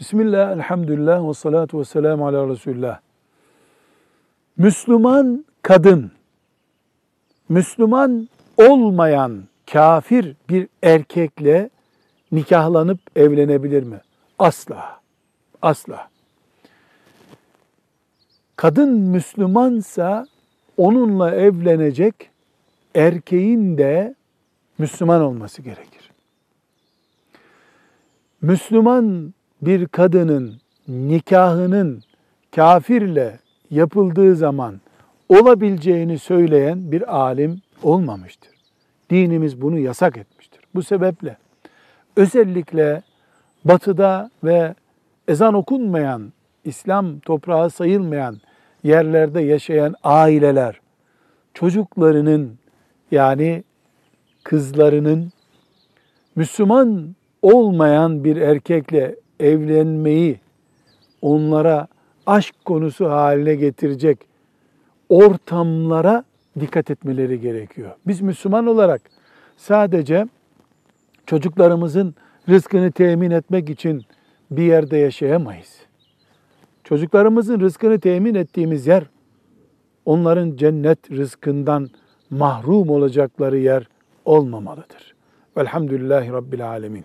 Bismillah, elhamdülillah ve salatu ve selamu ala Resulullah. Müslüman kadın, Müslüman olmayan kafir bir erkekle nikahlanıp evlenebilir mi? Asla. Asla. Kadın Müslümansa onunla evlenecek erkeğin de Müslüman olması gerekir. Müslüman bir kadının nikahının kafirle yapıldığı zaman olabileceğini söyleyen bir alim olmamıştır. Dinimiz bunu yasak etmiştir. Bu sebeple özellikle batıda ve ezan okunmayan, İslam toprağı sayılmayan yerlerde yaşayan aileler çocuklarının yani kızlarının Müslüman olmayan bir erkekle evlenmeyi onlara aşk konusu haline getirecek ortamlara dikkat etmeleri gerekiyor. Biz Müslüman olarak sadece çocuklarımızın rızkını temin etmek için bir yerde yaşayamayız. Çocuklarımızın rızkını temin ettiğimiz yer onların cennet rızkından mahrum olacakları yer olmamalıdır. Velhamdülillahi Rabbil Alemin.